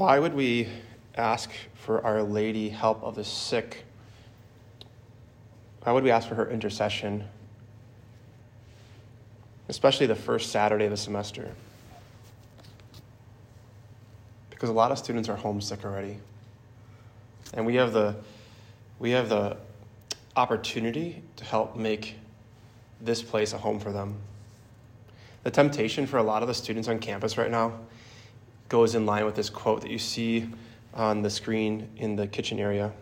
Why would we ask for Our Lady help of the sick? Why would we ask for her intercession? Especially the first Saturday of the semester. Because a lot of students are homesick already. And we have the we have the opportunity to help make this place a home for them. The temptation for a lot of the students on campus right now goes in line with this quote that you see on the screen in the kitchen area,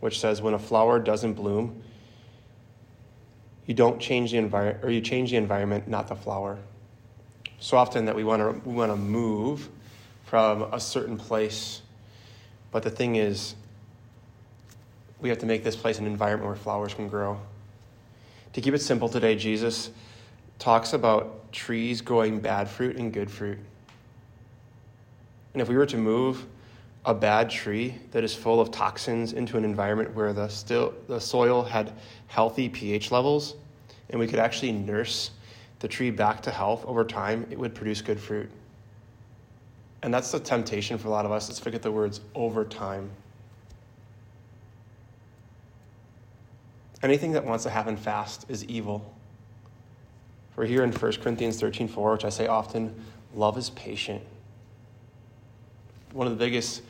which says, When a flower doesn't bloom, you don't change the environment, or you change the environment, not the flower. So often that we want to we want to move from a certain place, but the thing is, we have to make this place an environment where flowers can grow. To keep it simple today, Jesus talks about trees growing bad fruit and good fruit. And if we were to move a bad tree that is full of toxins into an environment where the, still, the soil had healthy pH levels, and we could actually nurse the tree back to health over time, it would produce good fruit. And that's the temptation for a lot of us. Let's forget the words over time. Anything that wants to happen fast is evil. We're here in 1 Corinthians 13 4, which I say often love is patient. One of the biggest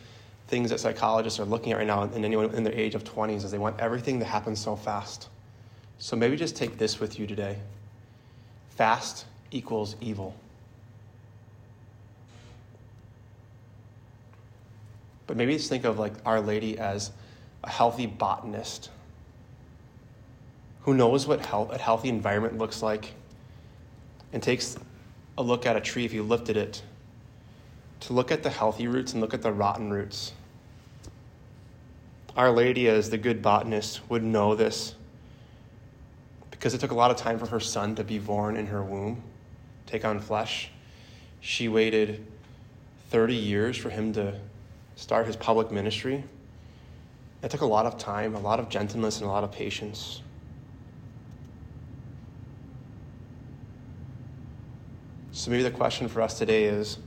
things that psychologists are looking at right now, and anyone in their age of 20s, is they want everything to happen so fast. So maybe just take this with you today fast equals evil. But maybe just think of like Our Lady as a healthy botanist who knows what health, a healthy environment looks like and takes a look at a tree if you lifted it to look at the healthy roots and look at the rotten roots. Our Lady, as the good botanist, would know this because it took a lot of time for her son to be born in her womb, take on flesh. She waited 30 years for him to start his public ministry. It took a lot of time, a lot of gentleness, and a lot of patience. So maybe the question for us today is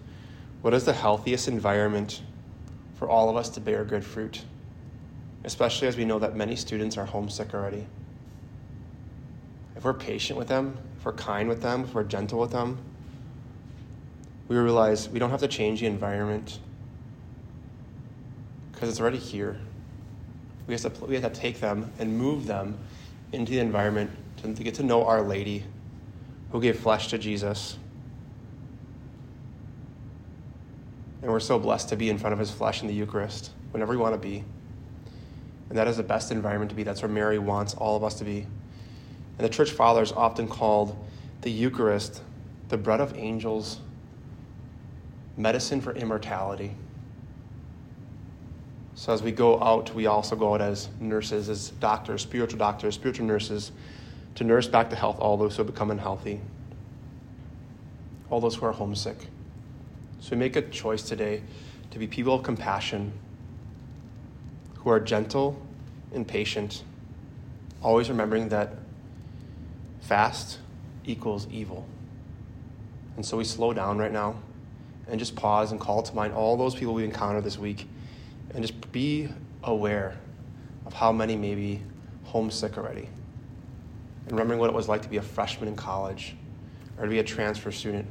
what is the healthiest environment for all of us to bear good fruit? Especially as we know that many students are homesick already. If we're patient with them, if we're kind with them, if we're gentle with them, we realize we don't have to change the environment because it's already here. We have, to, we have to take them and move them into the environment to, to get to know Our Lady who gave flesh to Jesus And we're so blessed to be in front of his flesh in the Eucharist whenever we want to be. And that is the best environment to be. That's where Mary wants all of us to be. And the church fathers often called the Eucharist the bread of angels, medicine for immortality. So as we go out, we also go out as nurses, as doctors, spiritual doctors, spiritual nurses, to nurse back to health all those who become unhealthy, all those who are homesick. So we make a choice today to be people of compassion, who are gentle and patient, always remembering that fast equals evil. And so we slow down right now and just pause and call to mind all those people we encountered this week and just be aware of how many may be homesick already. And remembering what it was like to be a freshman in college or to be a transfer student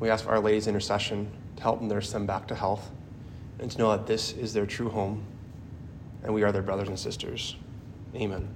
we ask for Our Lady's intercession to help nurse them back to health and to know that this is their true home and we are their brothers and sisters. Amen.